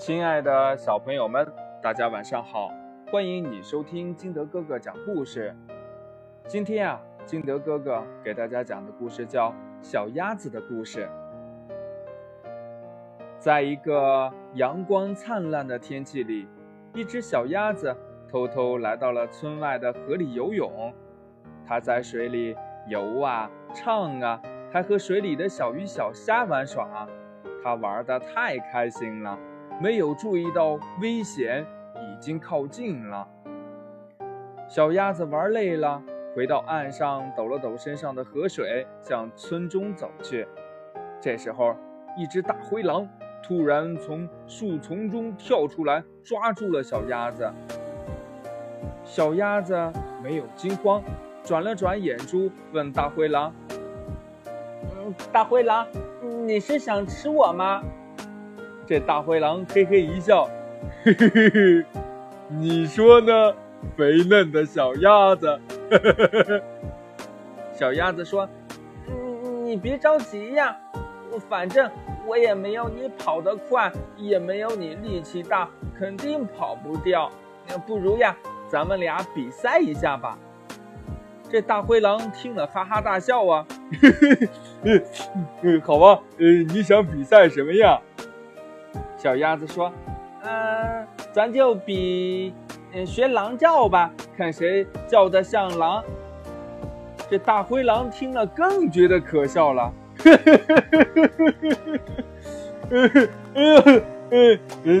亲爱的小朋友们，大家晚上好！欢迎你收听金德哥哥讲故事。今天啊，金德哥哥给大家讲的故事叫《小鸭子的故事》。在一个阳光灿烂的天气里，一只小鸭子偷偷来到了村外的河里游泳。它在水里游啊，唱啊，还和水里的小鱼小虾玩耍。它玩的太开心了。没有注意到危险已经靠近了。小鸭子玩累了，回到岸上，抖了抖身上的河水，向村中走去。这时候，一只大灰狼突然从树丛中跳出来，抓住了小鸭子。小鸭子没有惊慌，转了转眼珠，问大灰狼：“嗯，大灰狼，你是想吃我吗？”这大灰狼嘿嘿一笑，嘿嘿嘿嘿，你说呢，肥嫩的小鸭子？小鸭子说：“嗯你别着急呀，反正我也没有你跑得快，也没有你力气大，肯定跑不掉。不如呀，咱们俩比赛一下吧。”这大灰狼听了哈哈大笑啊，好吧，呃，你想比赛什么呀？小鸭子说：“嗯，咱就比，嗯，学狼叫吧，看谁叫得像狼。”这大灰狼听了更觉得可笑了，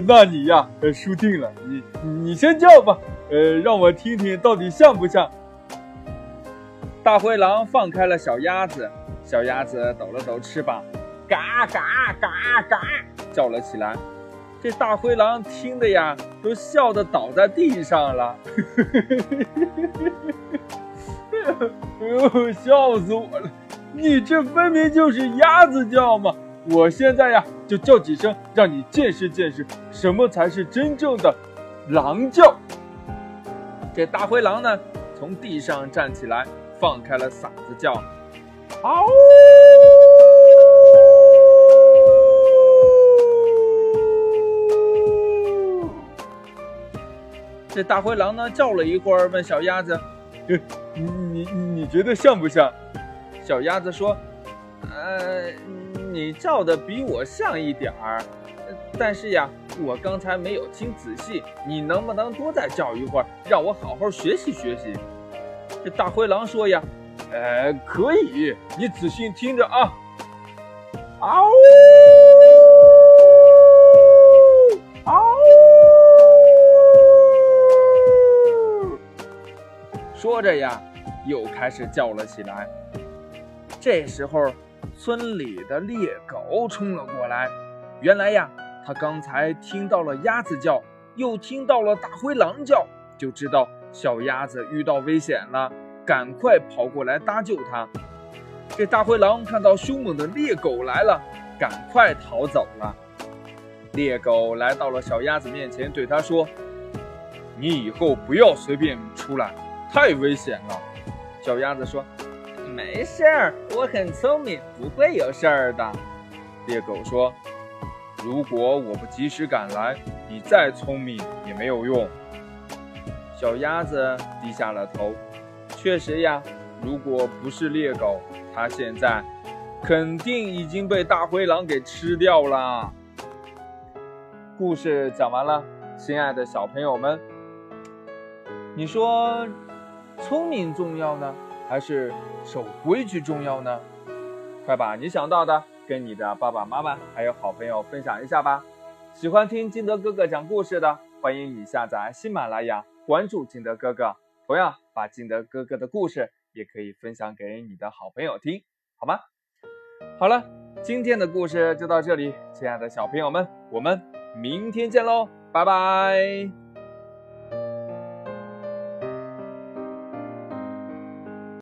那你呀，输定了，你你先叫吧，呃，让我听听到底像不像。大灰狼放开了小鸭子，小鸭子抖了抖翅膀，嘎嘎嘎嘎。叫了起来，这大灰狼听的呀，都笑得倒在地上了。哎呦，笑死我了！你这分明就是鸭子叫嘛！我现在呀，就叫几声，让你见识见识什么才是真正的狼叫。这大灰狼呢，从地上站起来，放开了嗓子叫，嗷！这大灰狼呢，叫了一会儿，问小鸭子：“你你你觉得像不像？”小鸭子说：“呃，你叫的比我像一点儿，但是呀，我刚才没有听仔细，你能不能多再叫一会儿，让我好好学习学习？”这大灰狼说：“呀，呃，可以，你仔细听着啊，嗷！”说着呀，又开始叫了起来。这时候，村里的猎狗冲了过来。原来呀，他刚才听到了鸭子叫，又听到了大灰狼叫，就知道小鸭子遇到危险了，赶快跑过来搭救它。这大灰狼看到凶猛的猎狗来了，赶快逃走了。猎狗来到了小鸭子面前，对他说：“你以后不要随便出来。”太危险了，小鸭子说：“没事儿，我很聪明，不会有事儿的。”猎狗说：“如果我不及时赶来，你再聪明也没有用。”小鸭子低下了头。确实呀，如果不是猎狗，它现在肯定已经被大灰狼给吃掉了。故事讲完了，亲爱的小朋友们，你说？聪明重要呢，还是守规矩重要呢？快把你想到的跟你的爸爸妈妈还有好朋友分享一下吧！喜欢听金德哥哥讲故事的，欢迎你下载喜马拉雅，关注金德哥哥。同样，把金德哥哥的故事也可以分享给你的好朋友听，好吗？好了，今天的故事就到这里，亲爱的小朋友们，我们明天见喽，拜拜。